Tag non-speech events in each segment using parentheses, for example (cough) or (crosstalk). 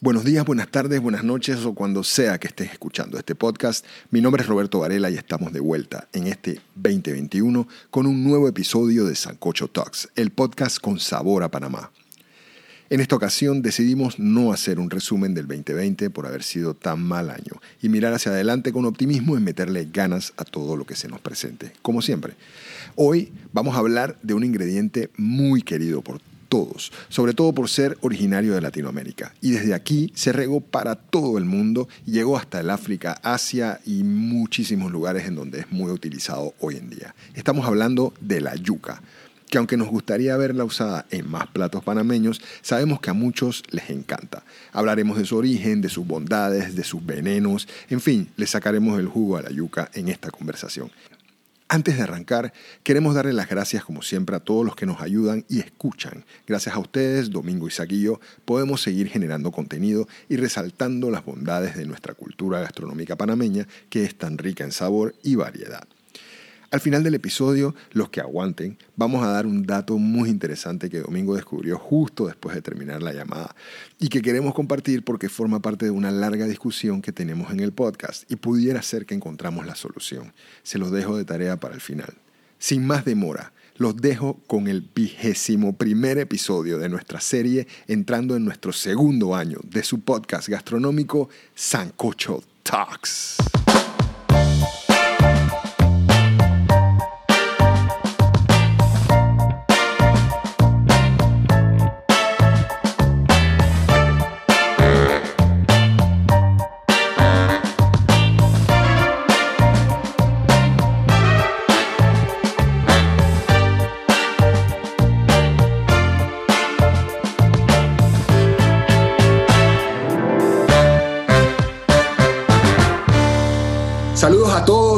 Buenos días, buenas tardes, buenas noches o cuando sea que estés escuchando este podcast. Mi nombre es Roberto Varela y estamos de vuelta en este 2021 con un nuevo episodio de Sancocho Talks, el podcast con sabor a Panamá. En esta ocasión decidimos no hacer un resumen del 2020 por haber sido tan mal año y mirar hacia adelante con optimismo y meterle ganas a todo lo que se nos presente, como siempre. Hoy vamos a hablar de un ingrediente muy querido por todos, sobre todo por ser originario de Latinoamérica. Y desde aquí se regó para todo el mundo llegó hasta el África, Asia y muchísimos lugares en donde es muy utilizado hoy en día. Estamos hablando de la yuca que aunque nos gustaría verla usada en más platos panameños, sabemos que a muchos les encanta. Hablaremos de su origen, de sus bondades, de sus venenos, en fin, le sacaremos el jugo a la yuca en esta conversación. Antes de arrancar, queremos darle las gracias como siempre a todos los que nos ayudan y escuchan. Gracias a ustedes, Domingo y Saquillo, podemos seguir generando contenido y resaltando las bondades de nuestra cultura gastronómica panameña que es tan rica en sabor y variedad. Al final del episodio, los que aguanten, vamos a dar un dato muy interesante que Domingo descubrió justo después de terminar la llamada y que queremos compartir porque forma parte de una larga discusión que tenemos en el podcast y pudiera ser que encontramos la solución. Se los dejo de tarea para el final. Sin más demora, los dejo con el vigésimo primer episodio de nuestra serie entrando en nuestro segundo año de su podcast gastronómico Sancocho Talks.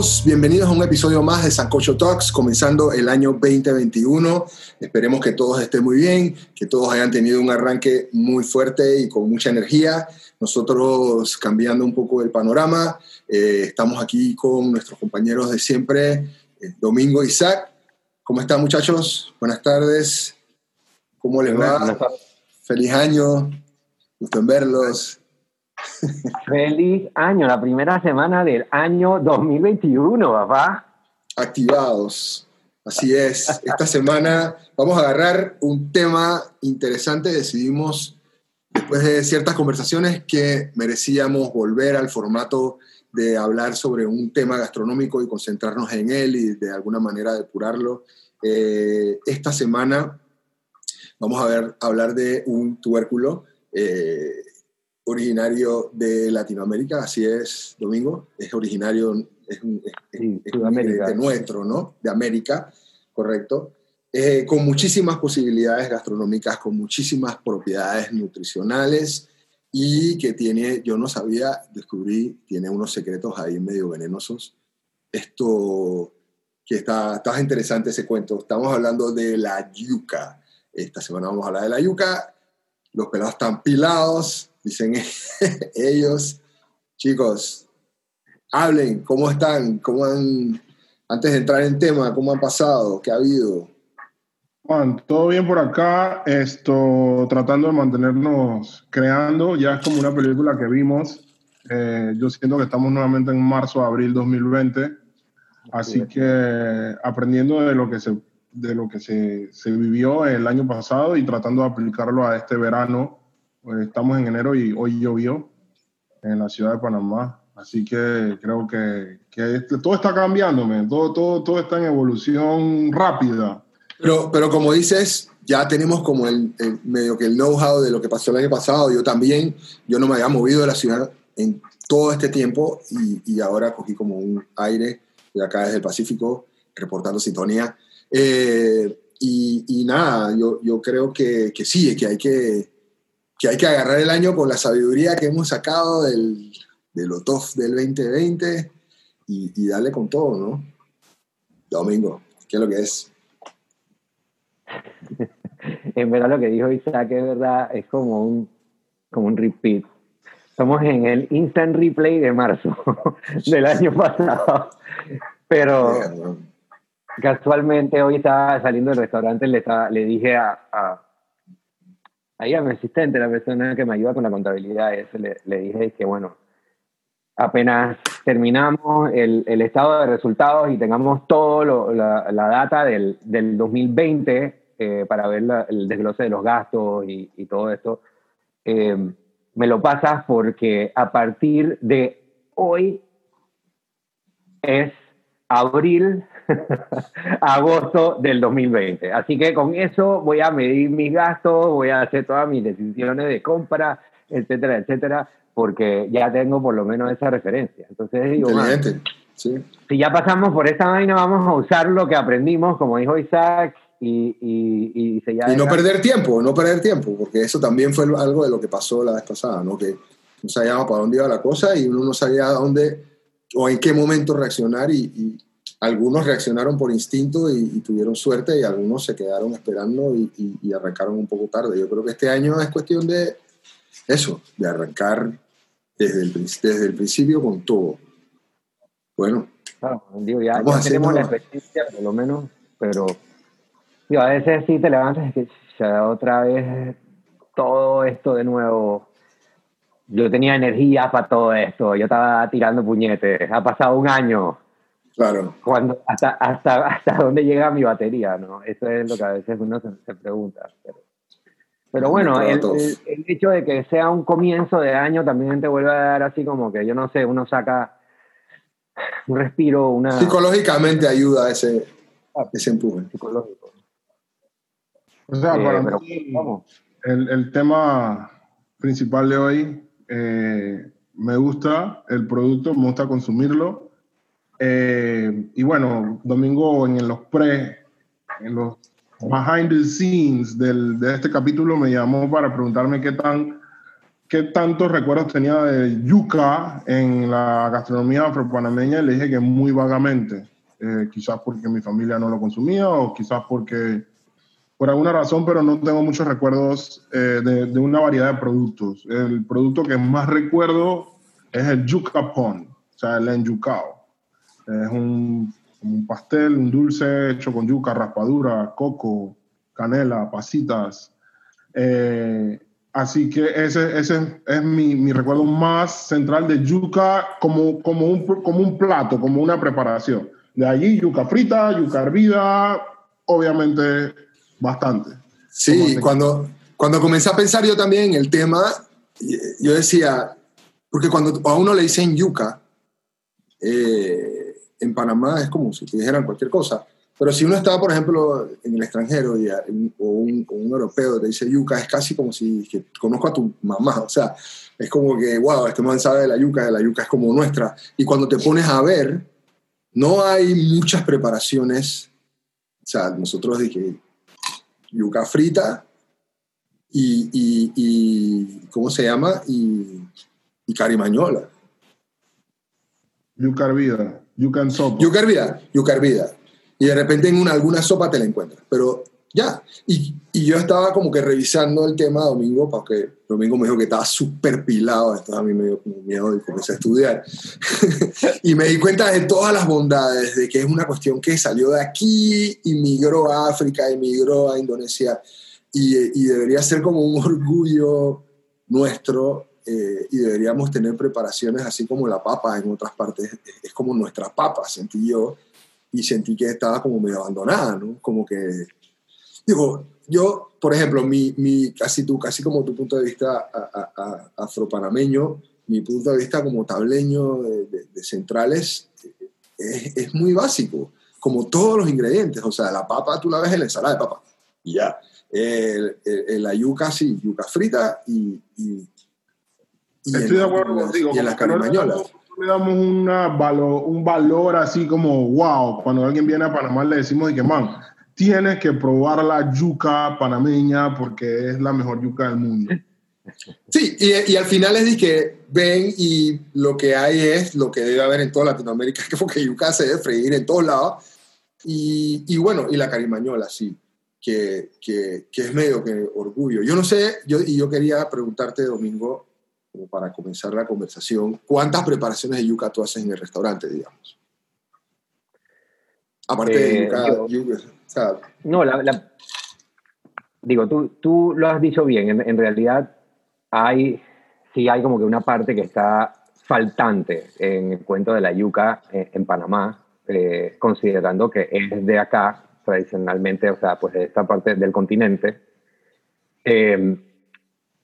Todos, bienvenidos a un episodio más de Sancocho Talks, comenzando el año 2021. Esperemos que todos estén muy bien, que todos hayan tenido un arranque muy fuerte y con mucha energía. Nosotros cambiando un poco el panorama, eh, estamos aquí con nuestros compañeros de siempre, eh, Domingo y Isaac. ¿Cómo están muchachos? Buenas tardes. ¿Cómo les va? Feliz año. Gusto en verlos. Feliz año, la primera semana del año 2021, papá. Activados. Así es. Esta semana vamos a agarrar un tema interesante. Decidimos, después de ciertas conversaciones, que merecíamos volver al formato de hablar sobre un tema gastronómico y concentrarnos en él y de alguna manera depurarlo. Eh, esta semana vamos a hablar de un tubérculo eh, originario de Latinoamérica, así es, Domingo, es originario, es, un, de nuestro, ¿no? De América, correcto. Eh, con muchísimas posibilidades gastronómicas, con muchísimas propiedades nutricionales y que tiene, yo no sabía, descubrí, tiene unos secretos ahí medio venenosos. Esto que está, está interesante ese cuento. Estamos hablando de la yuca. Esta semana vamos a hablar de la yuca. Los pelados están pilados, dicen (laughs) ellos, chicos, hablen, ¿cómo están? ¿Cómo han, antes de entrar en tema, cómo han pasado? ¿Qué ha habido? Juan, todo bien por acá, esto, tratando de mantenernos creando, ya es como una película que vimos, eh, yo siento que estamos nuevamente en marzo, abril 2020, así que aprendiendo de lo que se de lo que se, se vivió el año pasado y tratando de aplicarlo a este verano estamos en enero y hoy llovió en la ciudad de Panamá, así que creo que, que todo está cambiando, todo, todo, todo está en evolución rápida. Pero, pero como dices, ya tenemos como el, medio que el know-how de lo que pasó el año pasado. Yo también, yo no me había movido de la ciudad en todo este tiempo y, y ahora cogí como un aire de acá desde el Pacífico, reportando sintonía. Eh, y, y, nada, yo, yo creo que, que sí, que hay que que hay que agarrar el año con la sabiduría que hemos sacado del, del OTOF del 2020 y, darle con todo, ¿no? Domingo, ¿qué es lo que es? (laughs) en verdad lo que dijo Isaac es verdad, es como un, como un repeat. Estamos en el instant replay de marzo (laughs) del año pasado. Pero casualmente hoy estaba saliendo del restaurante, le, le dije a ahí a mi asistente, la persona que me ayuda con la contabilidad, ese, le, le dije que, bueno, apenas terminamos el, el, estado de resultados y tengamos todo la, la, data del, del 2020 eh, para ver la, el desglose de los gastos y, y todo esto, eh, me lo pasas porque a partir de hoy es abril, (laughs) agosto del 2020. Así que con eso voy a medir mis gastos, voy a hacer todas mis decisiones de compra, etcétera, etcétera porque ya tengo por lo menos esa referencia. Entonces digo, sí. si ya pasamos por esta vaina, vamos a usar lo que aprendimos, como dijo Isaac, y, y, y, y no perder tiempo, no perder tiempo, porque eso también fue algo de lo que pasó la vez pasada, ¿no? que no sabíamos para dónde iba la cosa y uno no sabía a dónde o en qué momento reaccionar y, algunos reaccionaron por instinto y, tuvieron suerte y algunos se quedaron esperando y arrancaron un poco tarde. Yo creo que este año es cuestión de eso, de arrancar desde el, desde el principio con todo. Bueno. Claro, digo, ya, tenemos la experiencia, por lo menos, pero digo, a veces sí te levantas y que ya otra vez todo esto de nuevo. Yo tenía energía para todo esto, yo estaba tirando puñetes, ha pasado un año. Claro. Cuando, hasta, hasta, hasta dónde llega mi batería, ¿no? Eso es lo que a veces uno se, se pregunta. Pero, pero bueno, el, el, hecho de que sea un comienzo de año también te vuelve a dar así como que, yo no sé, uno saca un respiro, una... Psicológicamente ayuda ese, ah, ese empuje. Psicológico. O sea, para eh, mí, el, el, tema principal de hoy, eh, me gusta el producto, me gusta consumirlo. Eh, y bueno, domingo en los pre, en los behind the scenes del, de este capítulo me llamó para preguntarme qué tan qué tantos recuerdos tenía de yuca en la gastronomía afropanameña y le dije que muy vagamente, eh, quizás porque mi familia no lo consumía o quizás porque por alguna razón, pero no tengo muchos recuerdos eh, de, de, una variedad de productos. El producto que más recuerdo es el yuca pon, o sea, el enyucao. Es un un pastel, un dulce hecho con yuca, raspadura, coco, canela, pasitas. Eh, así que ese, ese es mi, mi, recuerdo más central de yuca como, como, un, como un plato, como una preparación. De allí yuca frita, yuca hervida, obviamente bastante. Sí, cuando, cuando comencé a pensar yo también en el tema, yo decía, porque cuando a uno le dicen yuca, eh, en Panamá es como si te dijeran cualquier cosa. Pero si uno está, por ejemplo, en el extranjero y, o, un, un, europeo te dice yuca, es casi como si que conozco a tu mamá. O sea, es como que, wow, este man sabe de la yuca, de la yuca es como nuestra. Y cuando te pones a ver, no hay muchas preparaciones. O sea, nosotros dije yuca frita y, y, y ¿cómo se llama? Y, y carimañola. Yuca hervida. Yuca sopa. Yuca hervida, yuca hervida. Y de repente en una, alguna sopa te la encuentras. Pero ya. Y, y, yo estaba como que revisando el tema domingo, porque domingo me dijo que estaba súper pilado. Entonces a mí me dio como miedo y comencé a estudiar. (laughs) y me di cuenta de todas las bondades, de que es una cuestión que salió de aquí y migró a África, y migró a Indonesia. Y, y debería ser como un (laughs) orgullo nuestro eh, y deberíamos tener preparaciones así como la papa en otras partes, es como nuestra papa, sentí yo, y sentí que estaba como medio abandonada, ¿no? Como que, digo, yo, por ejemplo, mi, mi casi tú, casi como tu punto de vista afropanameño, mi punto de vista como tableño de, de, centrales es, es, muy básico, como todos los ingredientes, o sea, la papa tú la ves en la ensalada de papa, y ya. El, la yuca, sí, yuca frita y, y Estoy de acuerdo contigo. Y en las carimañolas. No le damos una valor, un valor así como, wow, cuando alguien viene a Panamá le decimos que, man, tienes que probar la yuca panameña porque es la mejor yuca del mundo. Sí, y, y, al final es de que ven y lo que hay es lo que debe haber en toda Latinoamérica, (laughs) que porque yuca se debe freír en todos lados. Y, y bueno, y la carimañola, sí, que, que, que, es medio que orgullo. Yo no sé, yo, y yo quería preguntarte, Domingo, como para comenzar la conversación, ¿cuántas preparaciones de yuca tú haces en el restaurante, digamos? Aparte de eh, yuca, yo, yuca o sea, no, la, la, digo, tú, tú lo has dicho bien, en, en realidad hay, sí hay como que una parte que está faltante en el cuento de la yuca eh, en Panamá, eh, considerando que es de acá, tradicionalmente, o sea, pues de esta parte del continente, eh,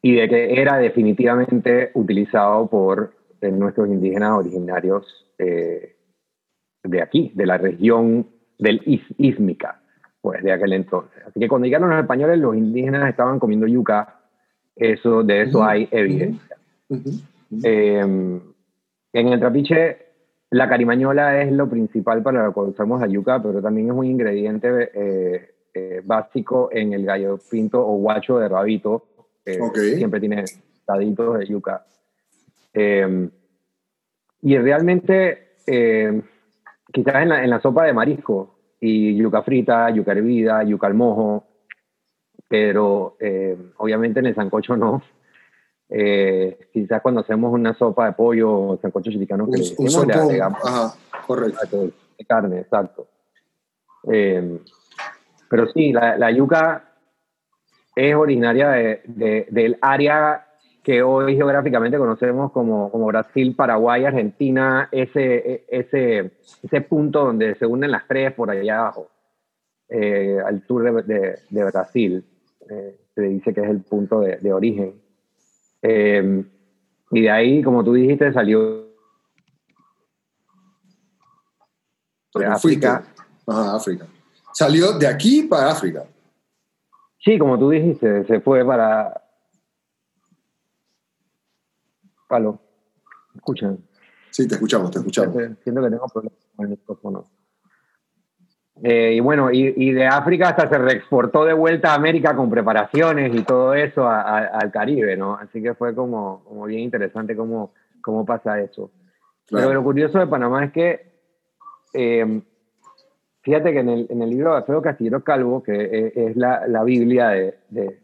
y de que era definitivamente utilizado por nuestros indígenas originarios de aquí, de la región del Ísmica, pues de aquel entonces. Así que cuando llegaron los españoles, los indígenas estaban comiendo yuca, eso, de eso hay evidencia. Em, en el trapiche, la carimañola es lo principal para lo que usamos la yuca, pero también es un ingrediente eh, eh, básico en el gallo pinto o guacho de rabito. Siempre tiene daditos de yuca. Em, y realmente, em, quizás en la, en la, sopa de marisco, y yuca frita, yuca hervida, yuca al mojo, pero eh, obviamente en el sancocho no. (laughs) Eh, quizás cuando hacemos una sopa de pollo o sancocho chilicano que un, un ajá, correcto. De carne, exacto. Eh, pero sí, la, la, yuca es originaria de, de, del área que hoy geográficamente conocemos como, como Brasil, Paraguay, Argentina, ese, ese, ese punto donde se unen las tres por allá abajo, al sur de, de Brasil. Eh, se dice que es el punto de, de origen. Eh, y de ahí, como tú dijiste, salió de África. Ajá, África. Salió de aquí para África. Sí, como tú dijiste, se fue para... Palo. ¿Escuchan? Sí, te escuchamos, te escuchamos. Siento que tengo problemas con el micrófono. Eh, y bueno, y, de África hasta se reexportó de vuelta a América con preparaciones y todo eso al Caribe, ¿no? Así que fue como, como bien interesante cómo, cómo pasa eso. Pero lo curioso de Panamá es que, eh, fíjate que en el, en el libro de Alfredo Castillo Calvo, que es, la, la, Biblia de, de,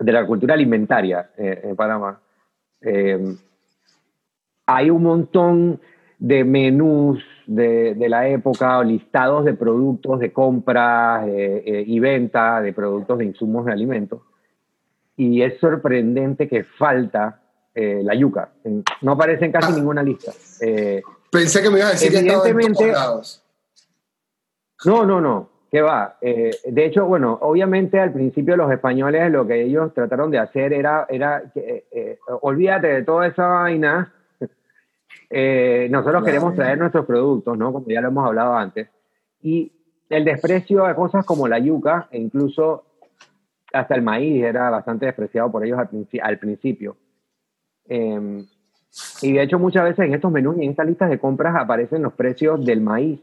de, la cultura alimentaria eh, en Panamá, hay un montón de menús de, de, la época listados de productos de compra eh, eh, y venta de productos de insumos de alimentos. Y es sorprendente que falta eh, la yuca. No aparece en casi ninguna lista. Pensé que me iba a decir que estaba en todos lados. No, no, no. ¿Qué va? de hecho, bueno, obviamente al principio los españoles lo que ellos trataron de hacer era, era olvídate de toda esa vaina, (laughs) eh, nosotros queremos traer nuestros productos, ¿no? Como ya lo hemos hablado antes. Y el desprecio a cosas como la yuca, e incluso hasta el maíz era bastante despreciado por ellos al, principio. Em, y de hecho muchas veces en estos menús y en estas listas de compras aparecen los precios del maíz,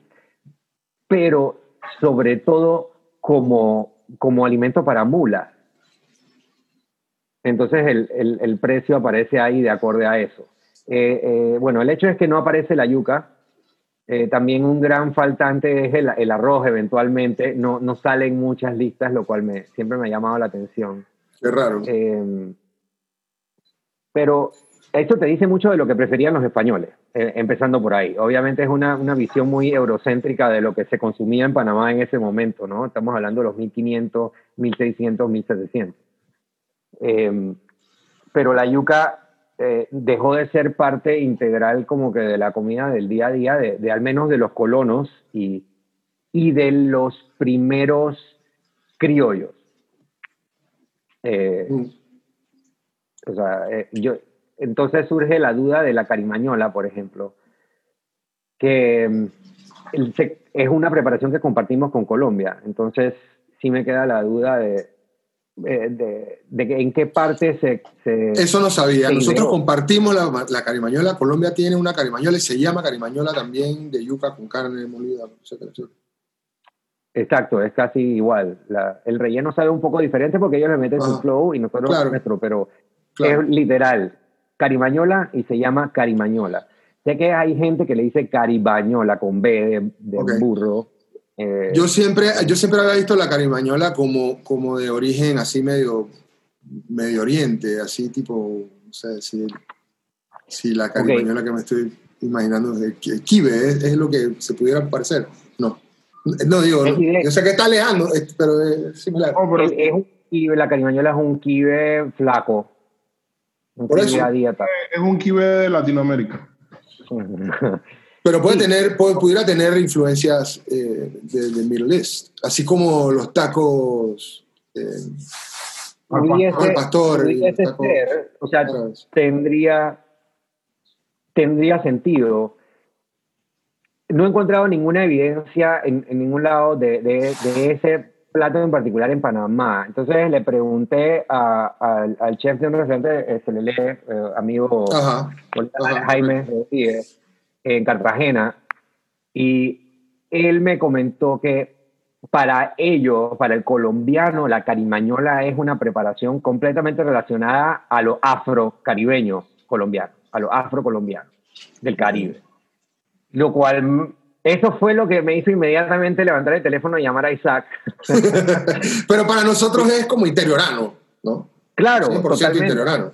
pero sobre todo como, como alimento para mulas. Entonces el, el, el precio aparece ahí de acorde a eso. Eh, eh, bueno, el hecho es que no aparece la yuca. Eh, también un gran faltante es el, arroz, eventualmente. No, no sale en muchas listas, lo cual me, siempre me ha llamado la atención. Qué raro. pero esto te dice mucho de lo que preferían los españoles, empezando por ahí. Obviamente es una, una, visión muy eurocéntrica de lo que se consumía en Panamá en ese momento, ¿no? Estamos hablando de los 1500, 1600, 1700. pero la yuca eh, dejó de ser parte integral como que de la comida del día a día, de, al menos de los colonos y, y de los primeros criollos. Eh, mm. O sea, eh, yo, entonces surge la duda de la carimañola, por ejemplo, que mm, es una preparación que compartimos con Colombia. Entonces, sí me queda la duda de, eh, de, de, en qué parte se... Eso no sabía. Nosotros compartimos la, la, carimañola. Colombia tiene una carimañola y se llama carimañola también de yuca con carne molida, Exacto, es casi igual. el relleno sabe un poco diferente porque ellos le meten su flow y nosotros claro, nuestro, pero es literal. Carimañola y se llama carimañola. Sé que hay gente que le dice caribañola con B de, burro eh, yo, siempre, yo siempre había visto la carimañola como, como de origen así medio Medio Oriente, así tipo, no sé si, si la carimañola que me estoy imaginando es Kibe, es, lo que se pudiera parecer. No, no digo, yo sé que está alejando, pero es similar. es, kibe, la carimañola es un kibe flaco. Un Por eso. dieta. Es un kibe de Latinoamérica. (laughs) Pero puede Sí. tener, puede- pudiera tener influencias eh, de, de Middle East, así como los tacos eh, Pudiese, al pastor, ser, o sea, tendría, tendría sentido. No he encontrado ninguna evidencia en, en ningún lado de, de- de ese plato en particular en Panamá. Entonces le pregunté a- al- al chef de un restaurante, eh, se le lee, eh, amigo Ajá. Ajá. Jaime Rodríguez, en Cartagena, y él me comentó que para ellos, para el colombiano, la carimañola es una preparación completamente relacionada a lo afro-caribeño colombiano, a lo afro-colombiano del Caribe. Lo cual, eso fue lo que me hizo inmediatamente levantar el teléfono y llamar a Isaac. (laughs) Pero para nosotros es como interiorano, ¿no? Claro, 100% totalmente. interiorano.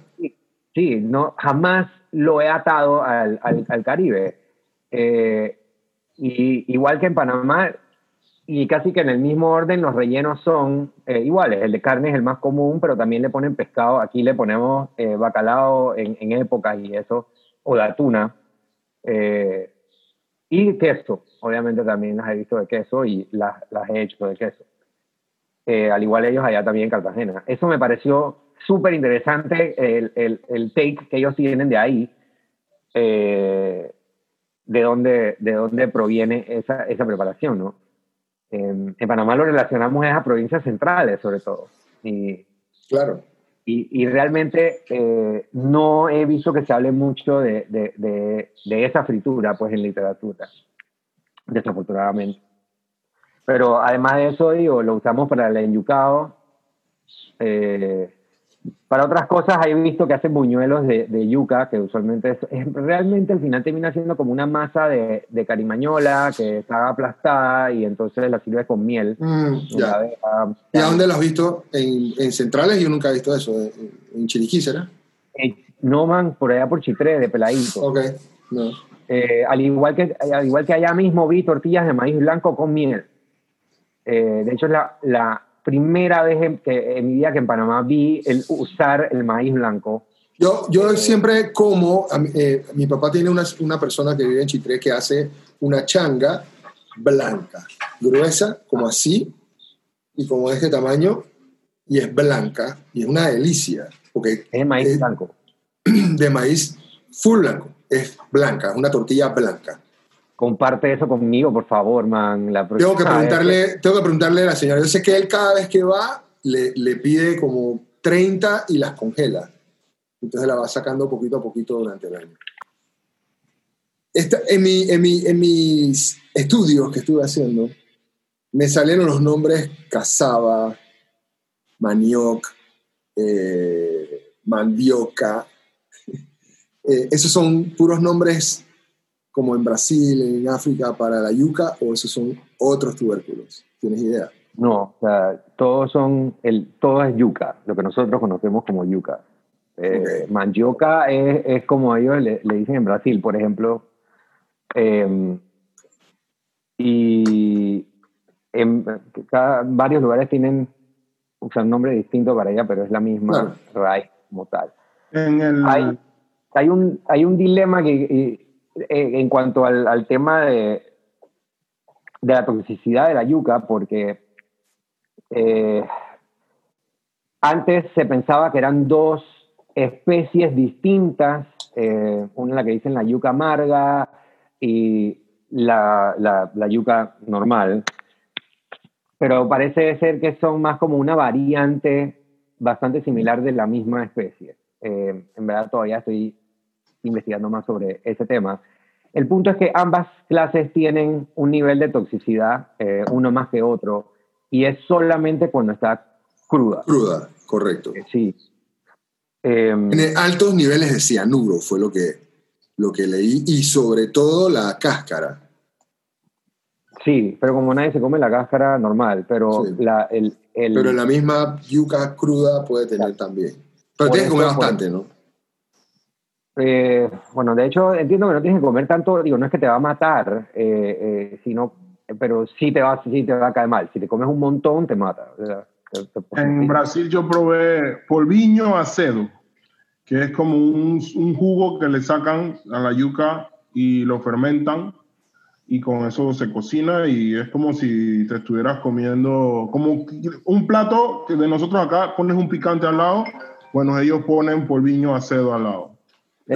Sí, no, jamás lo he atado al, al- al Caribe. Eh, y igual que en Panamá, y casi que en el mismo orden, los rellenos son eh, iguales. El de carne es el más común, pero también le ponen pescado. Aquí le ponemos eh, bacalao en, en épocas y eso, o de atuna. Eh, y queso, obviamente también las he visto de queso y las, las he hecho de queso. Eh, al igual ellos allá también en Cartagena. Eso me pareció súper interesante el, el, el take que ellos tienen de ahí, eh, de, dónde, de dónde proviene esa, esa preparación, ¿no? En, Panamá lo relacionamos es a provincias centrales, sobre todo. Y, Claro. Y, y realmente eh, no he visto que se hable mucho de, de, de, de esa fritura pues en literatura, desafortunadamente. Pero además de eso, digo, lo usamos para el enyucado. eh, para otras cosas he visto que hacen buñuelos de, de yuca, que usualmente es, es- realmente al final termina siendo como una masa de, de carimañola que está aplastada y entonces la sirves con miel. Mm, ya. ¿Y a dónde lo has visto? En, en centrales yo nunca he visto eso. En, en Chiriquí, ¿será? eh, no man, por allá por Chitré, de peladito. Ok. No. Eh, al, igual que, al igual que allá mismo vi tortillas de maíz blanco con miel. Eh, de hecho, la, la primera vez en, que, en mi vida que en Panamá vi el usar el maíz blanco. Yo, yo siempre como, eh, mi papá tiene una, una persona que vive en Chitré que hace una changa blanca, gruesa, como así, y como de este tamaño, y es blanca, y es una delicia, porque Es maíz es blanco. (clears throat) de maíz full blanco, es blanca, es una tortilla blanca. Comparte eso conmigo, por favor, man. La Tengo que preguntarle, tengo que preguntarle a la señora, yo sé que él cada vez que va le, le pide como 30 y las congela. Entonces la va sacando poquito a poquito durante el año. Esta- en, mi- en, mi- en mis estudios que estuve haciendo, me salieron los nombres cazaba, manioc, eh, mandioca. (laughs) Eh, ¿Esos son puros nombres como en Brasil, en África, para la yuca, o esos son otros tubérculos? ¿Tienes idea? No, o sea, todos son, el, todo es yuca, lo que nosotros conocemos como yuca. Eh, Ok. Mandioca es, es como ellos le, le dicen en Brasil, por ejemplo. Eh, y en cada, varios lugares tienen usan nombre distinto para ella, pero es la misma raíz como tal. En el, Hay, hay, un, hay un dilema que, en cuanto al, tema de, la toxicidad de la yuca, porque eh, antes se pensaba que eran dos especies distintas, eh, una la que dicen la yuca amarga y la yuca normal, pero parece ser que son más como una variante bastante similar de la misma especie. Eh, en verdad todavía estoy investigando más sobre ese tema. El punto es que ambas clases tienen un nivel de toxicidad, eh, uno más que otro, y es solamente cuando está cruda. Cruda, correcto. Eh, Sí. Eh, Tiene altos niveles de cianuro, fue lo que, lo que leí, y sobre todo la cáscara. sí, pero como nadie se come la cáscara normal, pero Sí. la, el, el- Pero la misma yuca cruda puede tener también. Pero tienes que comer por- bastante, ¿no? Eh, bueno, de hecho, entiendo que no tienes que comer tanto, digo, no es que te va a matar, eh, eh, sino, pero sí te, va, sí te va a caer mal. Si te comes un montón, te mata. o sea, En Brasil yo probé polviño acedo, que es como un, un jugo que le sacan a la yuca y lo fermentan y con eso se cocina y es como si te estuvieras comiendo, como un plato que de nosotros acá pones un picante al lado, bueno, ellos ponen polviño acedo al lado.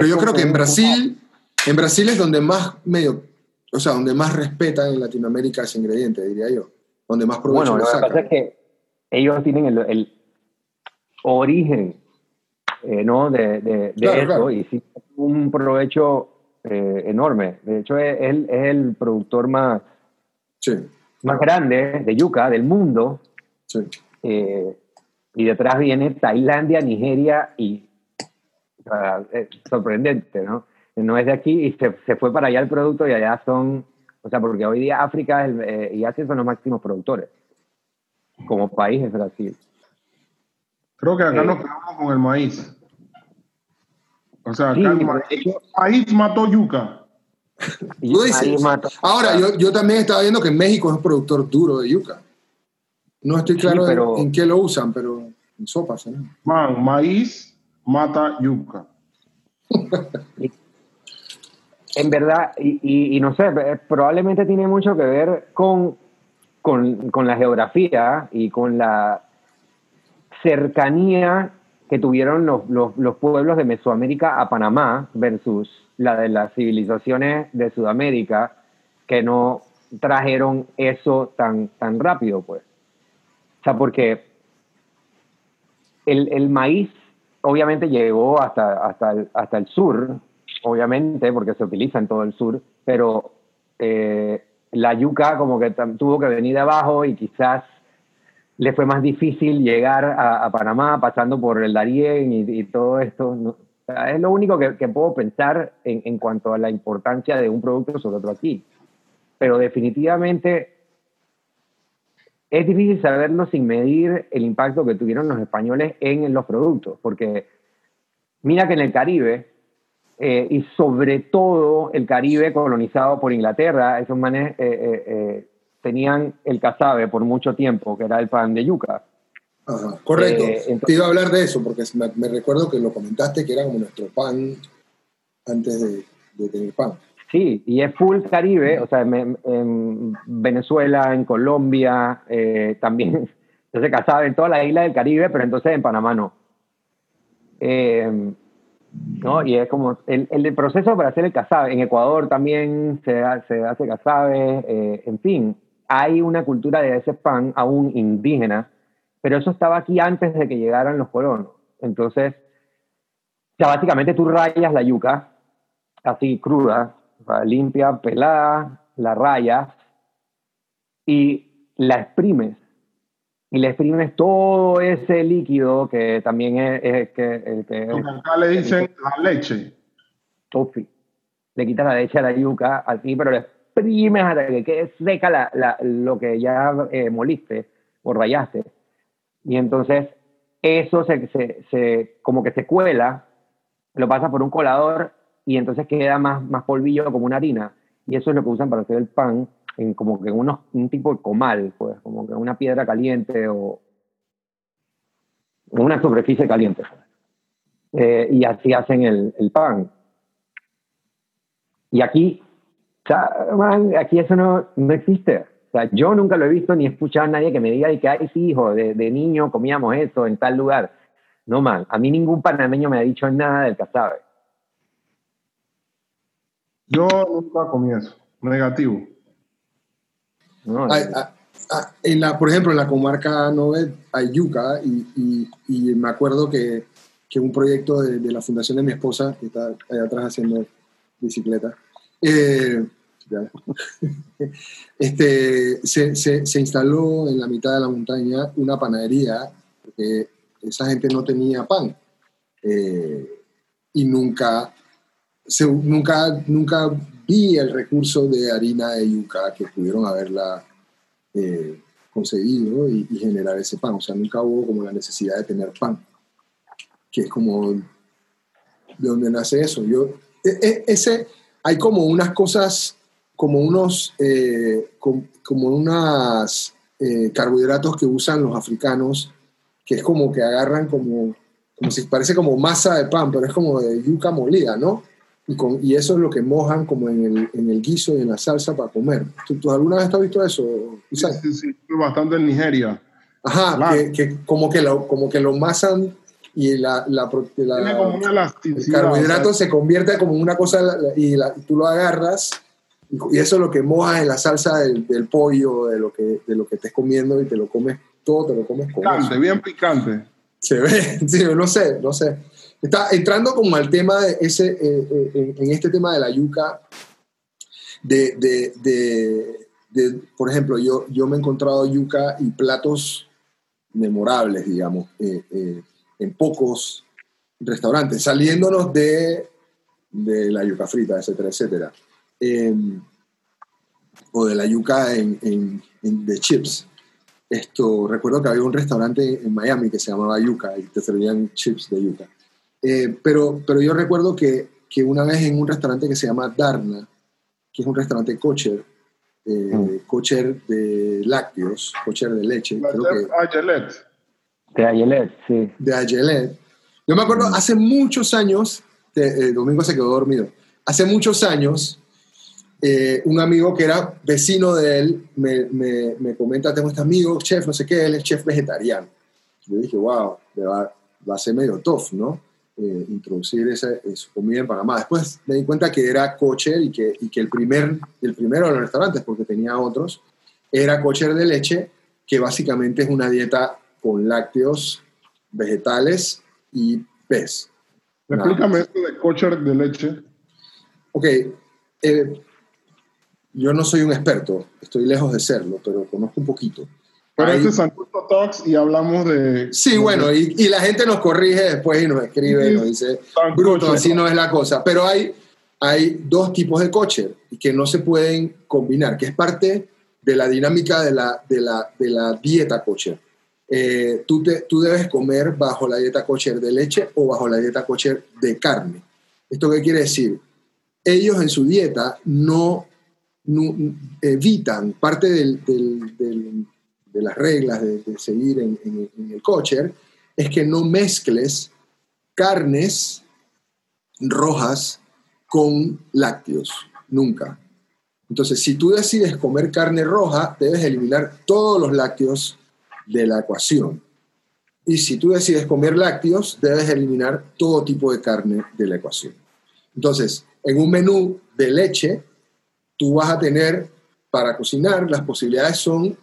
Pero yo creo que en Brasil, en Brasil es donde más medio, o sea, donde más respetan en Latinoamérica ese ingrediente, diría yo, donde más provecho Bueno, lo que pasa es que ellos tienen el, el origen, eh, ¿no? De, de, de claro. y sí, un provecho eh, enorme. De hecho, es, el- es el productor más, Sí, más grande de yuca del mundo. sí. eh, y detrás viene Tailandia, Nigeria y sea, es sorprendente, ¿no? No es de aquí y se, se fue para allá el producto y allá son, o sea, porque hoy día África es el- eh, y Asia son los máximos productores. Como país es Brasil. Creo que acá Eh. nos quedamos con el maíz. O sea, acá Sí, el maíz, hecho- maíz mató yuca. Y (laughs) Tú dices. ahí mata- Ahora, yo, yo también estaba viendo que México es un productor duro de yuca. No estoy Sí, claro en- pero- en, qué lo usan, pero en sopas. ¿no? Man, maíz mata yuca. (laughs) En verdad, y, no sé, eh, probablemente tiene mucho que ver con, con, con la geografía y con la cercanía que tuvieron los, los, los pueblos de Mesoamérica a Panamá versus la de las civilizaciones de Sudamérica que no trajeron eso tan, tan rápido, pues. O sea, porque el, el maíz obviamente llegó hasta, hasta, el, hasta el sur, obviamente, porque se utiliza en todo el sur, pero eh, la yuca como que tuvo que venir de abajo y quizás le fue más difícil llegar a, Panamá pasando por el Darién y, todo esto. es lo único que, que puedo pensar en, en cuanto a la importancia de un producto sobre otro aquí. Pero definitivamente es difícil saberlo sin medir el impacto que tuvieron los españoles en los productos, porque mira que en el Caribe, eh, y sobre todo el Caribe colonizado por Inglaterra, esos manes eh, eh, eh, tenían el casabe por mucho tiempo, que era el pan de yuca. Ajá, correcto. Eh, entonces- Te iba a hablar de eso, porque me, me recuerdo que lo comentaste que era como nuestro pan antes de, de tener pan. Sí, y es full Caribe, o sea, en, en Venezuela, en Colombia, eh, también. (laughs) Entonces, casabe en todas las islas del Caribe, pero entonces en Panamá no. Eh, ¿no? Y es como el, el proceso para hacer el casabe. En Ecuador también se, se hace casabe, eh, en fin, hay una cultura de ese pan aún indígena, pero eso estaba aquí antes de que llegaran los colonos. Entonces, sea, básicamente tú rayas la yuca, así cruda, limpia, pelada, la rayas y la exprimes. Y le exprimes todo ese líquido que también es, es que, el que acá le dicen la leche. tofi. Le quitas la leche a la yuca, así, pero le exprimes hasta que quede seca la, la- lo que ya eh, moliste o rayaste. Y entonces eso se, se, se- como que se cuela, lo pasa por un colador y entonces queda más, más polvillo como una harina. Y eso es lo que usan para hacer el pan, en como que unos, un tipo de comal, pues, como que una piedra caliente o una superficie caliente. Eh, y así hacen el, el pan. Y aquí, o sea, man, aquí eso no, no existe. O sea, yo nunca lo he visto ni he escuchado a nadie que me diga y que, ay, sí, hijo, de, de niño comíamos eso en tal lugar. No, man, a mí ningún panameño me ha dicho nada del casabe. Yo nunca comí eso. Negativo. ah, ah, en la, por ejemplo, en la comarca Nove hay yuca y, y- me acuerdo que, que un proyecto de, de la fundación de mi esposa, que está allá atrás haciendo bicicleta, eh, (laughs) este, se, se- se instaló en la mitad de la montaña una panadería porque esa gente no tenía pan eh, y nunca, se- nunca, nunca vi el recurso de harina de yuca que pudieron haberla eh, y, y generar ese pan. O sea, nunca hubo como la necesidad de tener pan, que es como de donde nace eso. Yo, e- e- ese, hay como unas cosas, como unos, eh, com- como unas eh, carbohidratos que usan los africanos, que es como que agarran como, como si parece como masa de pan, pero es como de yuca molida, ¿no? Y, con, y eso es lo que mojan como en el, en el guiso y en la salsa para comer. ¿Tú, alguna vez has visto eso? Sí, sí, sí, bastante en Nigeria. Ajá, que, que, como, que lo, como que lo masan y la, la, la el carbohidrato se convierte como una cosa y, la, tú lo agarras y, eso es lo que mojas en la salsa del, del, pollo, de lo, que, de lo que estés comiendo y te lo comes todo, te lo comes con Picante, bien picante. Se ve, (laughs) sí, no sé, no sé. Está entrando como al tema de ese, eh, eh, en, este tema de la yuca, de, de, de, por ejemplo, yo, yo me he encontrado yuca y platos memorables, digamos. Eh, en pocos restaurantes, saliéndonos de, la yuca frita, etcétera, etcétera. Em, o de la yuca en, en, de chips. Esto, recuerdo que había un restaurante en Miami que se llamaba Yuca y te servían chips de yuca. Eh, pero, pero yo recuerdo que, que, una vez en un restaurante que se llama Darna, que es un restaurante kosher, eh, mm. kosher de lácteos, kosher de leche. creo que, de Ayelet, sí. De Ayelet. Yo me acuerdo, hace muchos años, eh, Domingo se quedó dormido, hace muchos años, eh, un amigo que era vecino de él me, me, me, comenta, tengo este amigo, chef, no sé qué, él es chef vegetariano. Yo dije, wow, va, va a ser medio tough, ¿no? Eh, introducir esa, su comida en Panamá. Después me di cuenta que era cocher y que, y que el, primer, el primero de los restaurantes, porque tenía otros, era cocher de leche, que básicamente es una dieta con lácteos, vegetales y pez. Explícame esto de kosher de leche. Ok, eh, yo no soy un experto, estoy lejos de serlo, pero conozco un poquito. Pero este es Talks y hablamos de... Sí, bueno, y, y, la gente nos corrige después y nos escribe y nos dice, bruto, así no es la cosa. Pero hay, hay dos tipos de y que no se pueden combinar, que es parte de la dinámica de la, de la, de la dieta kosher. Eh, tú, tú debes comer bajo la dieta kosher de leche o bajo la dieta kosher de carne. ¿Esto qué quiere decir? Ellos en su dieta no, evitan parte del, de las reglas de, seguir en, en, el kosher, es que no mezcles carnes rojas con lácteos, nunca. Entonces, si tú decides comer carne roja, debes eliminar todos los lácteos de la ecuación. Y si tú decides comer lácteos, debes eliminar todo tipo de carne de la ecuación. Entonces, en un menú de leche, tú vas a tener para cocinar, las posibilidades son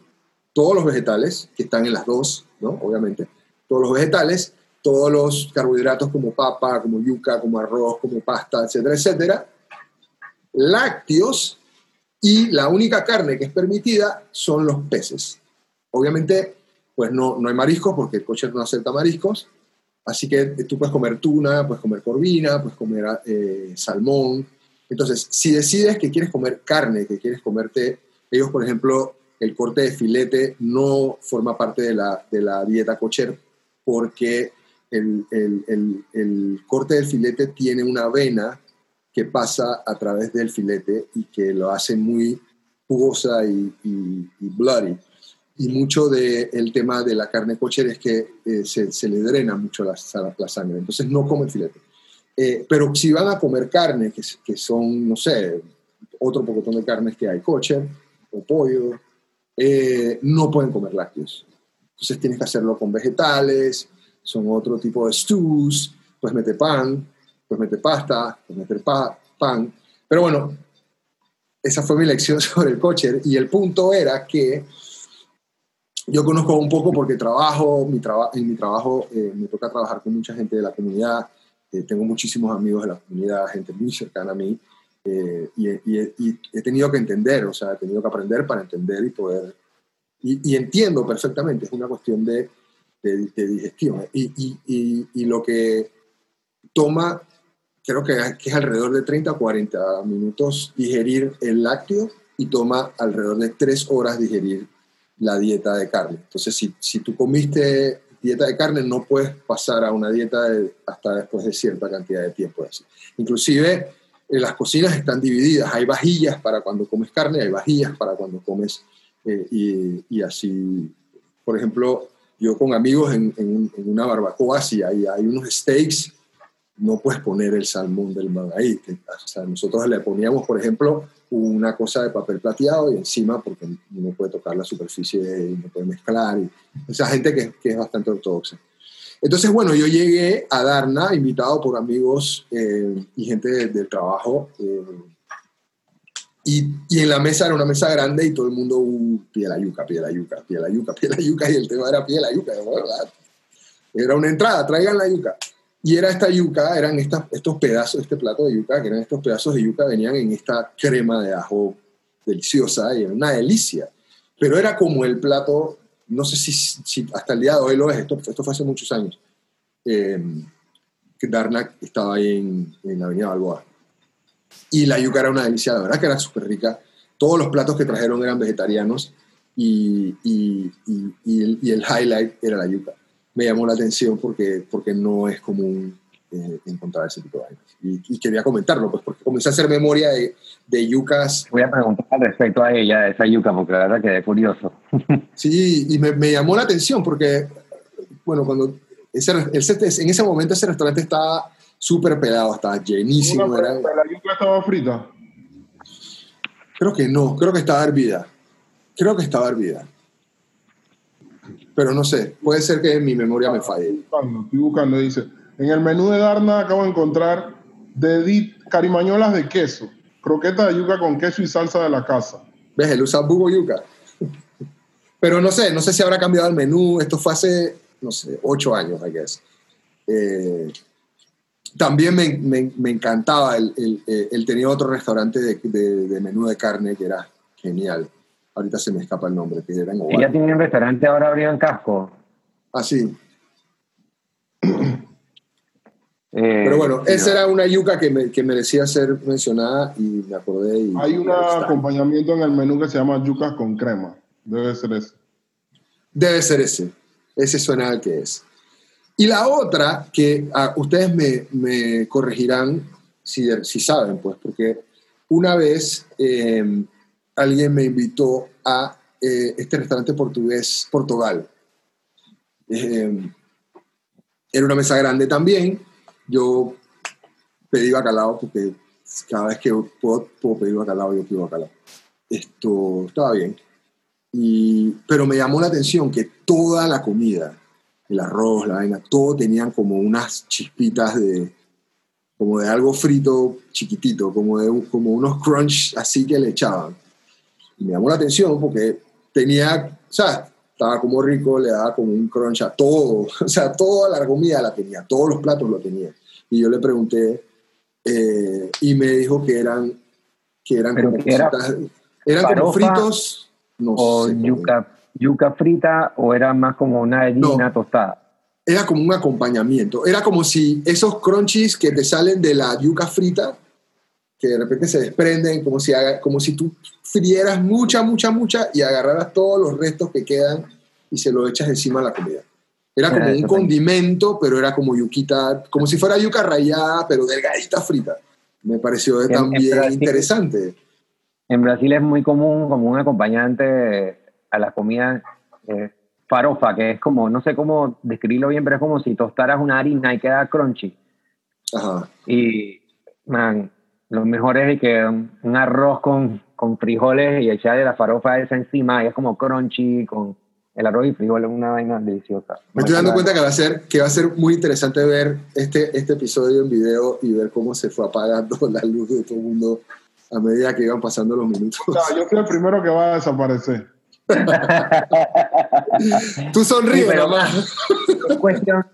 todos los vegetales, que están en las dos, ¿no? Obviamente, todos los vegetales, todos los carbohidratos como papa, como yuca, como arroz, como pasta, etcétera, etcétera. Lácteos y la única carne que es permitida son los peces. Obviamente, pues no, no hay mariscos porque el coche no acepta mariscos. Así que tú puedes comer tuna, puedes comer corvina, puedes comer eh, salmón. Entonces, si decides que quieres comer carne, que quieres comerte, ellos, por ejemplo, el corte de filete no forma parte de la, de la dieta cocher porque el, el, el, corte del filete tiene una vena que pasa a través del filete y que lo hace muy jugosa y, bloody y mucho del tema de la carne cocher es que eh, se, se, le drena mucho la, la, sangre, entonces no comen filete. Eh, pero si van a comer carne, que, que, son, no sé, otro pocotón de carnes que hay, cocher o pollo, eh, no pueden comer lácteos. Entonces tienes que hacerlo con vegetales, son otro tipo de stews, pues mete pan, pues mete pasta, pues meter pa pan. Pero bueno, esa fue mi lección (laughs) sobre el cocher y el punto era que yo conozco un poco porque trabajo, mi en mi trabajo eh, me toca trabajar con mucha gente de la comunidad, eh, tengo muchísimos amigos de la comunidad, gente muy cercana a mí, eh, y, he tenido que entender, o sea, he tenido que aprender para entender y poder, y, entiendo perfectamente, es una cuestión de, de, digestión, y, lo que toma, creo que, que es alrededor de 30 o 40 minutos digerir el lácteo y toma alrededor de 3 horas digerir la dieta de carne. Entonces, si, si tú comiste dieta de carne, no puedes pasar a una dieta hasta después de cierta cantidad de tiempo. Así. Inclusive, las cocinas están divididas. Hay vajillas para cuando comes carne, hay vajillas para cuando comes Eh, y, y, así, por ejemplo, yo con amigos en, una barbacoa, si hay, unos steaks, no puedes poner el salmón del mar ahí. O sea, nosotros le poníamos, por ejemplo, una cosa de papel plateado y encima, porque no puede tocar la superficie y no puede mezclar. Y, esa gente que, que es bastante ortodoxa. Entonces, bueno, yo llegué a Darna, invitado por amigos eh, y gente del trabajo. Eh, y, y, en la mesa era una mesa grande y todo el mundo, uh, pie la yuca, pie la yuca, pie la yuca, (laughs) pie la yuca. Y el tema era pie la yuca. Era una entrada, traigan la yuca. Y era esta yuca, eran estos pedazos, este plato de yuca, que eran estos pedazos de yuca, venían en esta crema de ajo deliciosa y era una delicia. Pero era como el plato no sé si, hasta el día de hoy lo es, esto, esto fue hace muchos años, eh, que Darnak estaba ahí en, en, la Avenida Balboa. Y la yuca era una delicia, la verdad que era súper rica. Todos los platos que trajeron eran vegetarianos y, y, y, el, el, highlight era la yuca. Me llamó la atención porque, porque no es común eh, encontrar ese tipo de vainas. Y, quería comentarlo, pues porque comencé a hacer memoria de, de, yucas. Voy a preguntar respecto a ella, esa yuca, porque la verdad quedé curioso. (laughs) sí, y me, me, llamó la atención porque, bueno, cuando ese, en ese momento ese restaurante estaba súper pelado, estaba llenísimo. Era, ¿La yuca estaba frita? Creo que no, creo que estaba hervida. Creo que estaba hervida. Pero no sé, puede ser que en mi memoria me falle. Estoy buscando, estoy buscando, dice en el menú de Darna acabo de encontrar de carimañolas de queso, croqueta de yuca con queso y salsa de la casa. ¿Ves? Él usa bugo yuca. Pero no sé, no sé si habrá cambiado el menú. Esto fue hace, no sé, ocho años, I guess. Eh, también me, me, me encantaba, el, el, eh, el, tenía otro restaurante de, de, de, menú de carne que era genial. Ahorita se me escapa el nombre, que era en ¿Y ya tiene un restaurante ahora abrido en Casco? Ah, sí. Eh, Pero bueno, esa era una yuca que, que, merecía ser mencionada y me acordé. Y Hay un acompañamiento en el menú que se llama yucas con crema. Debe ser ese. Debe ser ese. Ese suena al que es. Y la otra, que ah, ustedes me, me, corregirán si, si saben, pues, porque una vez em, alguien me invitó a eh, este restaurante portugués, Portugal. Em, era una mesa grande también yo pedí bacalao porque cada vez que puedo, puedo pedir bacalao, yo pido bacalao. Esto estaba bien. Y, pero me llamó la atención que toda la comida, el arroz, la vaina, todo tenían como unas chispitas de, como de algo frito chiquitito, como, de, como unos crunch así que le echaban. Y me llamó la atención porque tenía, o sea, estaba como rico, le daba como un crunch a todo, (laughs) o sea, toda la comida la tenía, todos los platos lo tenía. Y yo le pregunté eh, y me dijo que eran, que eran como, era eran como fritos, no o sé, yuca, yuca frita o era más como una harina tostada. Era como un acompañamiento, era como si esos crunchies que te salen de la yuca frita, que de repente se desprenden, como si, como si tú frieras mucha, mucha, mucha y agarraras todos los restos que quedan y se lo echas encima a la comida. Era como un condimento, pero era como yuquita, como si fuera yuca rayada, pero delgadita frita. Me pareció también interesante. En Brasil es muy común como un acompañante a la comida eh, farofa, que es como, no sé cómo describirlo bien, pero es como si tostaras una harina y queda crunchy. Ajá. Y, man, lo mejor es que un arroz con, con frijoles y echarle la farofa esa encima y es como crunchy, con el arroz y frijol es una vaina deliciosa. Me estoy dando cuenta que va a ser, que va a ser muy interesante ver este, este episodio en video y ver cómo se fue apagando (laughs) la luz de todo el mundo a medida que iban pasando los minutos. yo soy el primero que va a desaparecer. (laughs) Tú sonríes, sí, Es cuestión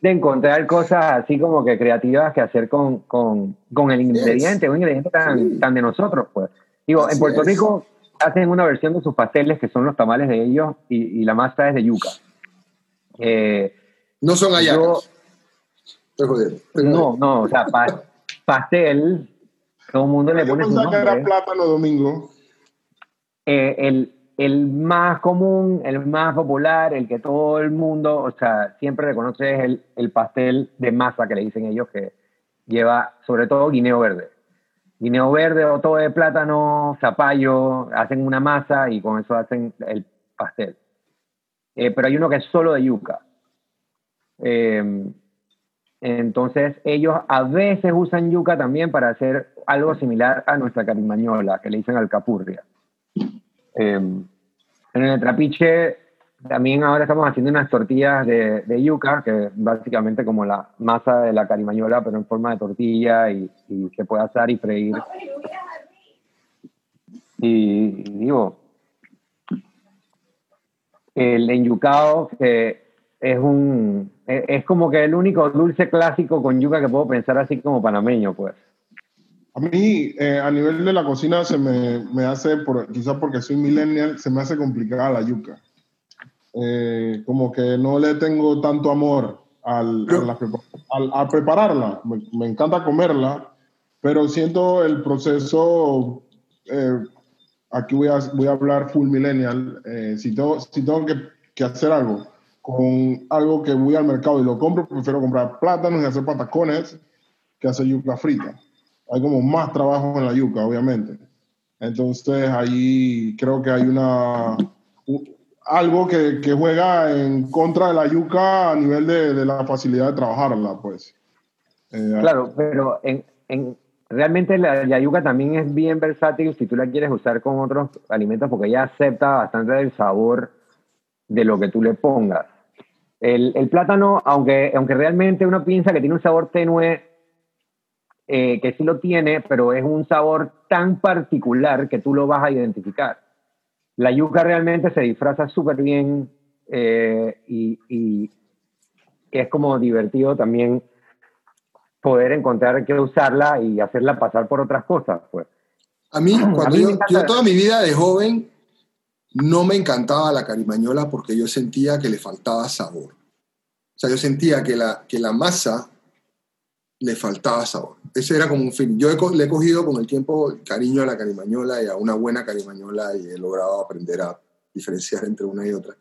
de encontrar cosas así como que creativas que hacer con, con, con el ingrediente, un ingrediente tan, tan de nosotros, pues. Digo, en Puerto Rico hacen una versión de sus pasteles que son los tamales de ellos y, la masa es de yuca. Eh, no son hallacas. No, no, o sea, pastel, todo el mundo le pone su nombre. era plátano domingo? Eh, el, el más común, el más popular, el que todo el mundo, o sea, siempre reconoce es el, el pastel de masa que le dicen ellos que lleva sobre todo guineo verde. guineo verde o todo de plátano, zapallo, hacen una masa y con eso hacen el pastel. Eh, pero hay uno que es solo de yuca. Eh, entonces ellos a veces usan yuca también para hacer algo similar a nuestra carimañola, que le dicen alcapurria. Eh, en el trapiche también ahora estamos haciendo unas tortillas de, yuca, que básicamente como la masa de la carimañola, pero en forma de tortilla y, y se puede asar y freír. Y, digo, el enyucado que es un es como que el único dulce clásico con yuca que puedo pensar así como panameño, pues. A mí, eh, a nivel de la cocina, se me, me hace, por, quizás porque soy millennial, se me hace complicada la yuca. Eh, como que no le tengo tanto amor al, al, a prepararla. Me, me, encanta comerla, pero siento el proceso, eh, aquí voy a, voy a hablar full millennial, eh, si tengo, si tengo que, que, hacer algo con algo que voy al mercado y lo compro, prefiero comprar plátanos y hacer patacones que hacer yuca frita. Hay como más trabajo en la yuca, obviamente. Entonces ahí creo que hay una algo que, juega en contra de la yuca a nivel de, de la facilidad de trabajarla, pues. Eh, claro, pero en, en, realmente la, la, yuca también es bien versátil si tú la quieres usar con otros alimentos porque ella acepta bastante el sabor de lo que tú le pongas. El, el plátano, aunque, aunque realmente uno piensa que tiene un sabor tenue, eh, que sí lo tiene, pero es un sabor tan particular que tú lo vas a identificar la yuca realmente se disfraza súper bien eh, y, y, es como divertido también poder encontrar que usarla y hacerla pasar por otras cosas. Pues. A mí, (clears throat) cuando a mí yo, yo, toda mi vida de joven no me encantaba la carimañola porque yo sentía que le faltaba sabor. O sea, yo sentía que la, que la masa le faltaba sabor. Ese era como un fin. Yo he, le he cogido con el tiempo cariño a la carimañola y a una buena carimañola y he logrado aprender a diferenciar entre una y otra.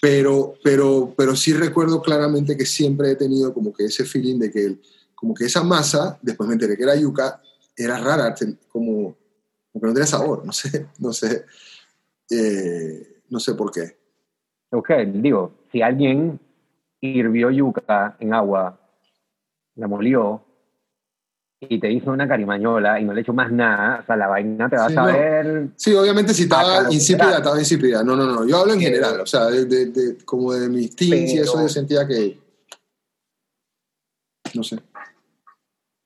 Pero, pero, pero sí recuerdo claramente que siempre he tenido como que ese feeling de que como que esa masa, después me enteré que era yuca, era rara, como, como que no tenía sabor, no sé, (laughs) no sé, eh, no sé por qué. Ok, digo, si alguien hirvió yuca en agua la molió y te hizo una carimañola y no le echó más nada, o sea, la vaina te va sí, a saber... No. Sí, obviamente si estaba insípida, estaba insípida. No, no, no, yo hablo en general, o sea, de, de, de como de mis teens y eso yo sentía que... No sé.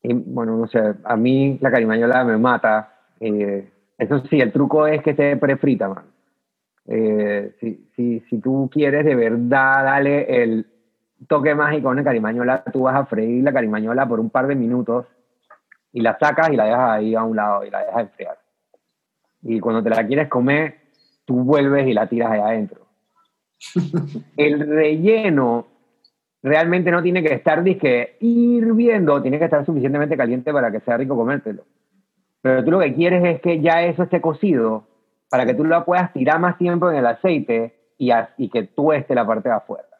Y, bueno, no sé, a mí la carimañola me mata. Eh, eso sí, el truco es que se prefrita, man. Eh, si, si, si tú quieres de verdad, dale el toque mágico una carimañola, tú vas a freír la carimañola por un par de minutos y la sacas y la dejas ahí a un lado y la dejas enfriar. Y cuando te la quieres comer, tú vuelves y la tiras ahí adentro. (laughs) El relleno realmente no tiene que estar disque hirviendo, tiene que estar suficientemente caliente para que sea rico comértelo. Pero tú lo que quieres es que ya eso esté cocido para que tú lo puedas tirar más tiempo en el aceite y, y que tueste la parte de afuera.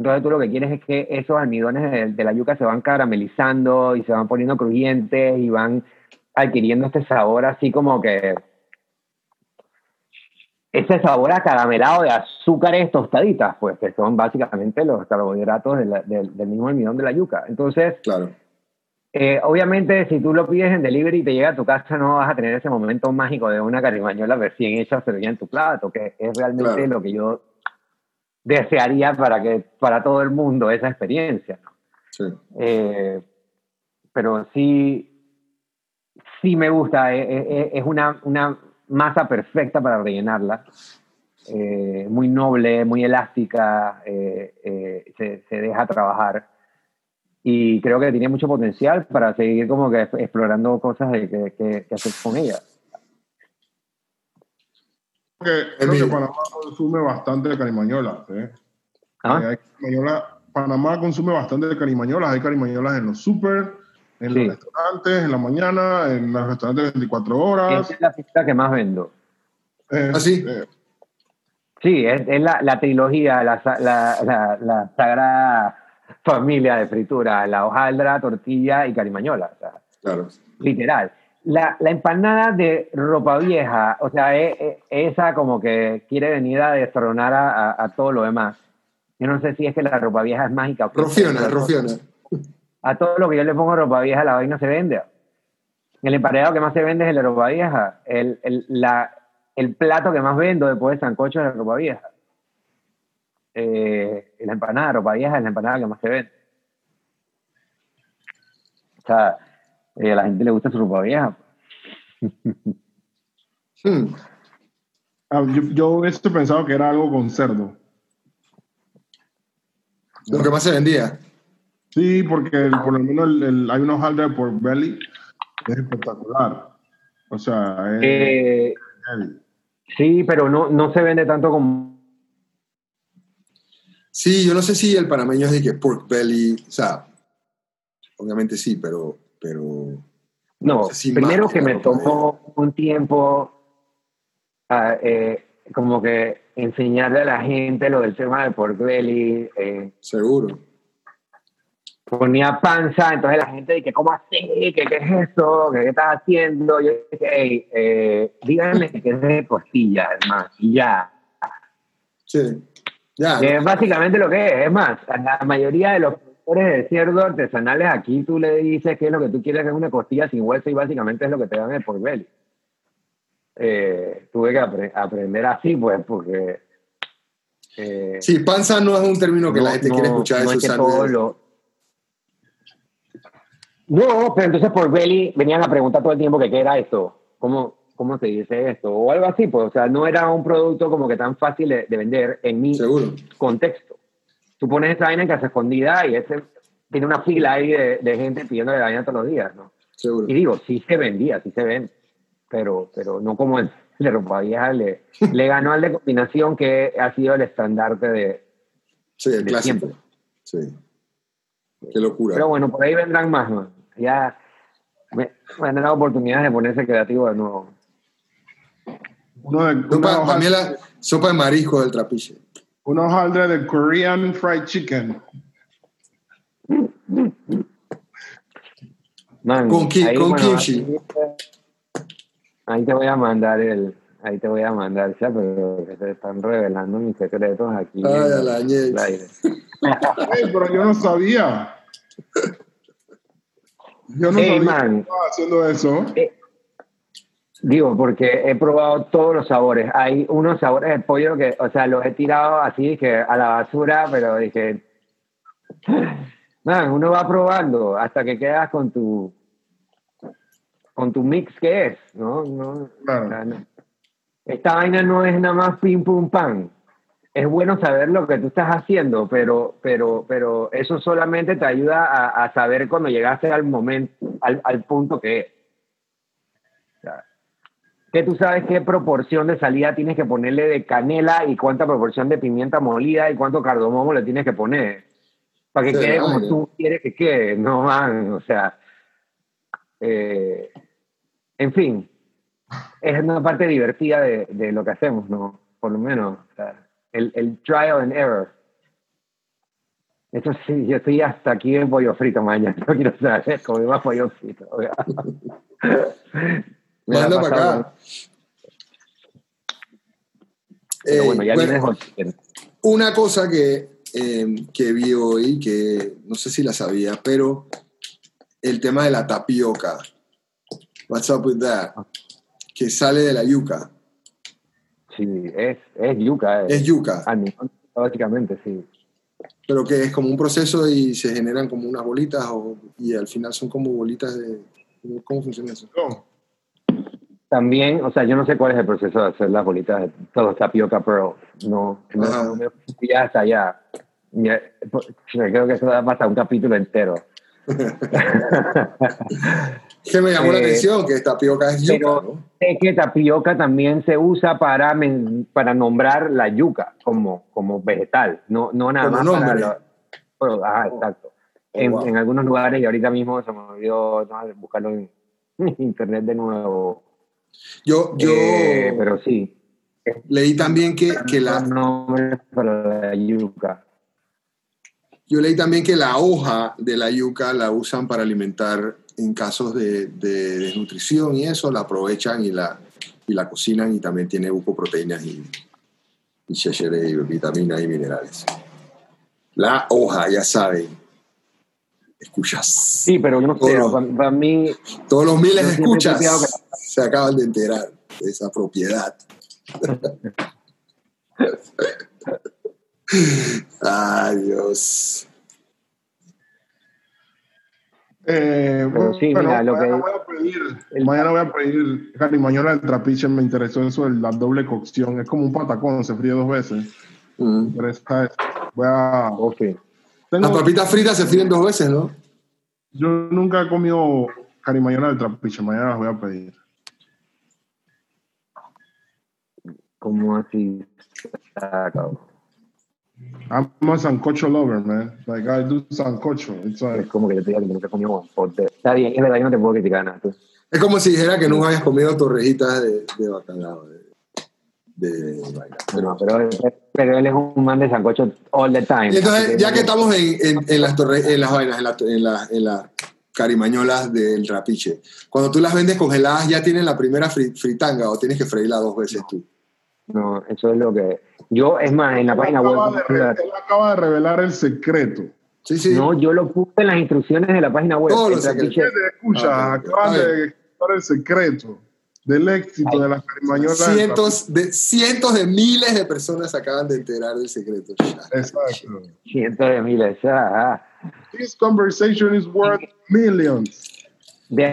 Entonces tú lo que quieres es que esos almidones de, de, la yuca se van caramelizando y se van poniendo crujientes y van adquiriendo este sabor así como que ese sabor acaramelado de azúcares tostaditas, pues que son básicamente los carbohidratos de la, de, del mismo almidón de la yuca. Entonces, claro. Eh, obviamente, si tú lo pides en delivery y te llega a tu casa, no vas a tener ese momento mágico de una carimañola recién hecha servida en tu plato, que es realmente claro. lo que yo desearía para que para todo el mundo esa experiencia. ¿no? Sí. Eh, pero sí, sí me gusta, es, eh, eh, es una, una, masa perfecta para rellenarla, eh, muy noble, muy elástica, se, se, deja trabajar y creo que tiene mucho potencial para seguir como que explorando cosas de, que, que, que hacer con ella que, creo que Panamá consume bastante carimañolas. ¿eh? ¿Ah? Hay carimañola, Panamá consume bastante carimañolas. Hay carimañolas en los super, en sí. los restaurantes, en la mañana, en los restaurantes de 24 horas. Esa es la pista que más vendo. Eh, ¿Ah, sí? Eh, sí, es, es la, la, trilogía, la, la, la, sagrada familia de fritura, la hojaldra, tortilla y carimañola. O sea, Claro. Literal. La, la empanada de ropa vieja, o sea, e- e- esa como que quiere venir a destronar a, a- a todo lo demás. Yo no sé si es que la ropa vieja es mágica. Rofiona, Rofiona. A todo lo que yo le pongo ropa vieja, la vaina se vende. El emparedado que más se vende es el de ropa vieja. El, el, la, el plato que más vendo después de sancocho es la ropa vieja. Eh, la empanada de ropa vieja es la empanada que más se vende. O sea, eh, a la gente le gusta su ropa vieja. Hmm. Ah, yo, yo hubiese pensado que era algo con cerdo. Lo que más se vendía. Sí, porque el- por lo menos el- el- hay unos hojaldre de pork belly que es espectacular. O sea, es Eh, sí, pero no, no se vende tanto como... Sí, yo no sé si el panameño es de que pork belly, o sea, obviamente sí, pero, pero No, Sí, primero más que me tomó un tiempo ah, eh, como que enseñarle a la gente lo del tema de pork belly, eh, seguro. ponía panza, entonces la gente dice, ¿cómo así? ¿Qué, qué es eso? ¿Qué, qué estás haciendo? Yo dije, hey, eh, díganle que es de costilla, además, y ya. Sí. Ya. Que es básicamente lo que es. Es más, la mayoría de los productores de cerdo artesanales aquí tú le dices que es lo que tú quieres es una costilla sin hueso y básicamente es lo que te dan el pork belly. Eh, tuve que apre- aprender así, pues, porque... eh, Sí, panza no es un término que la no- gente no- quiere escuchar. no eso es que todo lo- No, pero entonces por belly venían a preguntar todo el tiempo que qué era esto, cómo, cómo se dice esto, o algo así, pues, o sea, no era un producto como que tan fácil de, de vender en mi Seguro. contexto. Tú pones esa vaina en casa escondida y ese tiene una fila ahí de, de gente pidiendo la vaina todos los días, ¿no? Seguro. Y digo, sí se vendía, sí se vende, pero, pero no como el (laughs) de ropa vieja, le, le ganó al de combinación que ha sido el estandarte de, Sí, el de clásico. siempre. Sí. Qué locura. Pero bueno, por ahí vendrán más, ¿no? Ya me, me han dado oportunidades de ponerse creativo de nuevo. Uno de, Sopa, una para mí hoja- la sopa de marisco del trapiche. Un hojaldre de Korean fried chicken. Man, Con ki- ahí, con bueno, kimchi. Ahí te voy a mandar el, ahí te voy a mandar, ya, pero que se están revelando mis secretos aquí. Ay, en a la el aire. (laughs) Ey, pero yo no sabía. Yo no Ey, sabía man. que estaba haciendo eso. Eh, Digo, porque he probado todos los sabores. Hay unos sabores de pollo que, o sea, los he tirado así que a la basura, pero dije, man, uno va probando hasta que quedas con tu con tu mix que es, ¿no? no, Claro. o sea, no. Esta vaina no es nada más pim pum pam. Es bueno saber lo que tú estás haciendo, pero, pero, pero eso solamente te ayuda a, a saber cuando llegaste al momento, al, al punto que es. Que tú sabes qué proporción de salida tienes que ponerle de canela y cuánta proporción de pimienta molida y cuánto cardomomo le tienes que poner para que Sí, quede como tú quieres que quede. No, man, o sea, eh, en fin, es una parte divertida de, de lo que hacemos, ¿no? Por lo menos, o sea, el, el trial and error. Eso sí, yo estoy hasta aquí en pollo frito mañana. No quiero saber comer más pollo frito. (laughs) Manda para acá. Pero Eh, bueno, ya bueno. Una cosa que, eh, que vi hoy, que no sé si la sabía, pero el tema de la tapioca. What's up with that? Que sale de la yuca. Sí, es, es yuca. Es yuca, almidón, básicamente, sí. pero que es como un proceso y se generan como unas bolitas o- y al final son como bolitas de... ¿Cómo funciona eso? No. También, o sea, yo no sé cuál es el proceso de hacer las bolitas de todos tapioca pearl. No, no, Ajá. no me fui hasta allá. Ya, pues, Creo que eso da para un capítulo entero. (laughs) Que me llamó la Eh, atención que tapioca es yuca, Pero ¿no? sé que tapioca también se usa para, para nombrar la yuca como, como vegetal, no, no nada Como más para la- bueno, ajá, exacto. Oh, en, wow. en algunos lugares, y ahorita mismo se me olvidó no, buscarlo en (laughs) internet de nuevo. Yo, yo Eh, pero sí, leí también que, que la, para la yuca. yo leí también que la hoja de la yuca la usan para alimentar en casos de, de desnutrición y eso, la aprovechan y la, y la cocinan y también tiene bucoproteínas y, y y vitaminas y minerales. La hoja, ya saben, escuchas. Sí, pero yo no sé, para, para mí, Todos los miles de escuchas se acaban de enterar de esa propiedad. Ay, Dios. Eh, sí, mira, lo mañana que- voy a pedir, el- mañana voy a pedir carimañola del trapiche, me interesó eso de la doble cocción, es como un patacón, se fríe dos veces. Mm. Pero esta es- voy a, sí. tengo- Las papitas fritas se fríen dos veces, ¿no? yo nunca he comido carimañola del trapiche, mañana las voy a pedir. Como así sacado. I'm a sancocho lover, man. Like, I do sancocho. It's Es like, como que yo te diga que nunca he comido pote. Está bien, es verdad, yo no te puedo criticar nada. tú. Es como si dijera que nunca hayas comido torrejitas de, de bacalao. De, de vaina. No, pero, pero él es un man de sancocho all the time. Y entonces, ya que estamos en, en- en las, torre- en las vainas, en, la- en, la- en las carimañolas del rapiche, cuando tú las vendes congeladas, ¿ya tienen la primera fri- fritanga o tienes que freírla dos veces tú? No, eso es lo que. Yo, es más, en la él, página acaba web. él acaba de revelar el secreto. Sí, sí. No, yo lo puse en las instrucciones de la página web. Todos El los secretos. trapiche- Te escucha, Ah, ok. acaban A ver. de dar el secreto del éxito de las carimañolas. cientos, de, cientos de miles de personas acaban de enterar del secreto. Exacto. Cientos de miles. ah, ah. This conversation is worth millions. De,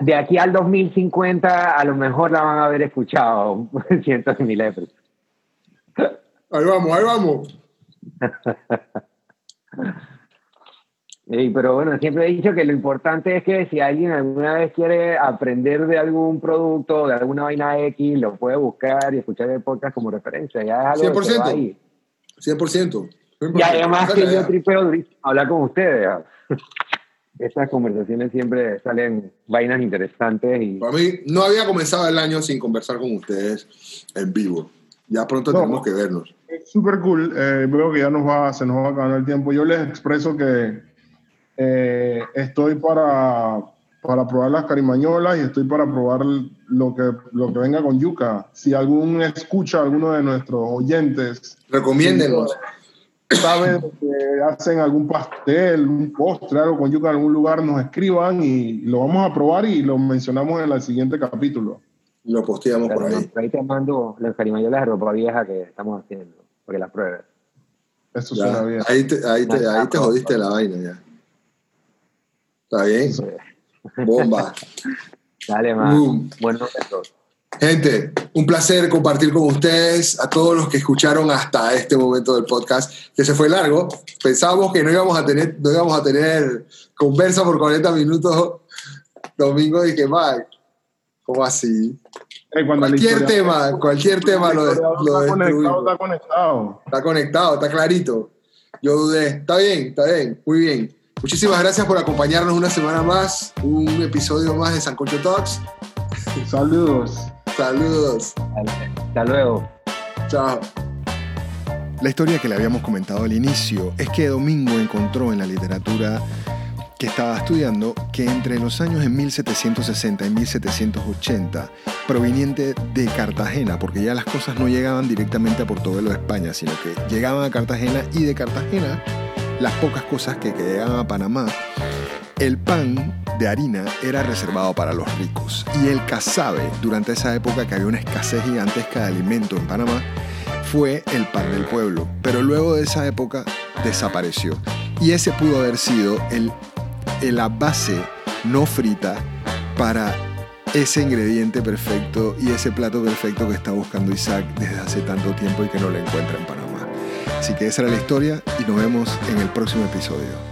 de aquí al 2050, a lo mejor la van a haber escuchado (laughs) cientos de miles de personas. Ahí vamos, ahí vamos. Sí, pero bueno, siempre he dicho que lo importante es que si alguien alguna vez quiere aprender de algún producto, de alguna vaina X, lo puede buscar y escuchar el podcast como referencia. Ya es algo que se va 100%. ahí. 100%. Y además que yo tripeo hablar con ustedes. Estas conversaciones siempre salen vainas interesantes y Para mí, no había comenzado el año sin conversar con ustedes en vivo. Ya pronto No. tenemos que vernos. Es súper cool. Eh, veo que ya nos va, se nos va acabando el tiempo. Yo les expreso que eh, estoy para, para probar las carimañolas y estoy para probar lo que, lo que venga con yuca. Si algún escucha, alguno de nuestros oyentes Recomiéndenos. Sabe que hacen algún pastel, un postre, algo con yuca en algún lugar, nos escriban y lo vamos a probar y lo mencionamos en el siguiente capítulo. Lo posteamos por ahí. por ahí te mando las carimayolas de ropa vieja que estamos haciendo, para que las pruebes. Eso Ya, suena bien. ahí, te, ahí, te, ahí te jodiste la vaina ya. ¿Está bien? Bomba. (laughs) Dale, man. Boom. Bueno, eso. Gente, un placer compartir con ustedes, a todos los que escucharon hasta este momento del podcast, que se fue largo. Pensábamos que no íbamos a tener, no íbamos a tener conversa por 40 minutos. Domingo dije, Mike, ¿cómo así? Eh, cuando la Cualquier tema, cualquier tema lo, lo está conectado, está conectado. Está conectado, está clarito. Yo dudé. Está bien, está bien, muy bien. Muchísimas gracias por acompañarnos una semana más, un episodio más de Sancocho Talks. Saludos. Saludos. Hasta luego. Chao. La historia que le habíamos comentado al inicio es que Domingo encontró en la literatura que estaba estudiando que entre los años de 1760 y 1780, proveniente de Cartagena, porque ya las cosas no llegaban directamente a Portobelo de España, sino que llegaban a Cartagena y de Cartagena las pocas cosas que, que llegaban a Panamá, el pan de harina era reservado para los ricos y el casabe, durante esa época que había una escasez gigantesca de alimento en Panamá, fue el pan del pueblo, pero luego de esa época desapareció. Y ese pudo haber sido el, la base no frita para ese ingrediente perfecto y ese plato perfecto que está buscando Isaac desde hace tanto tiempo y que no lo encuentra en Panamá. Así que esa era la historia y nos vemos en el próximo episodio.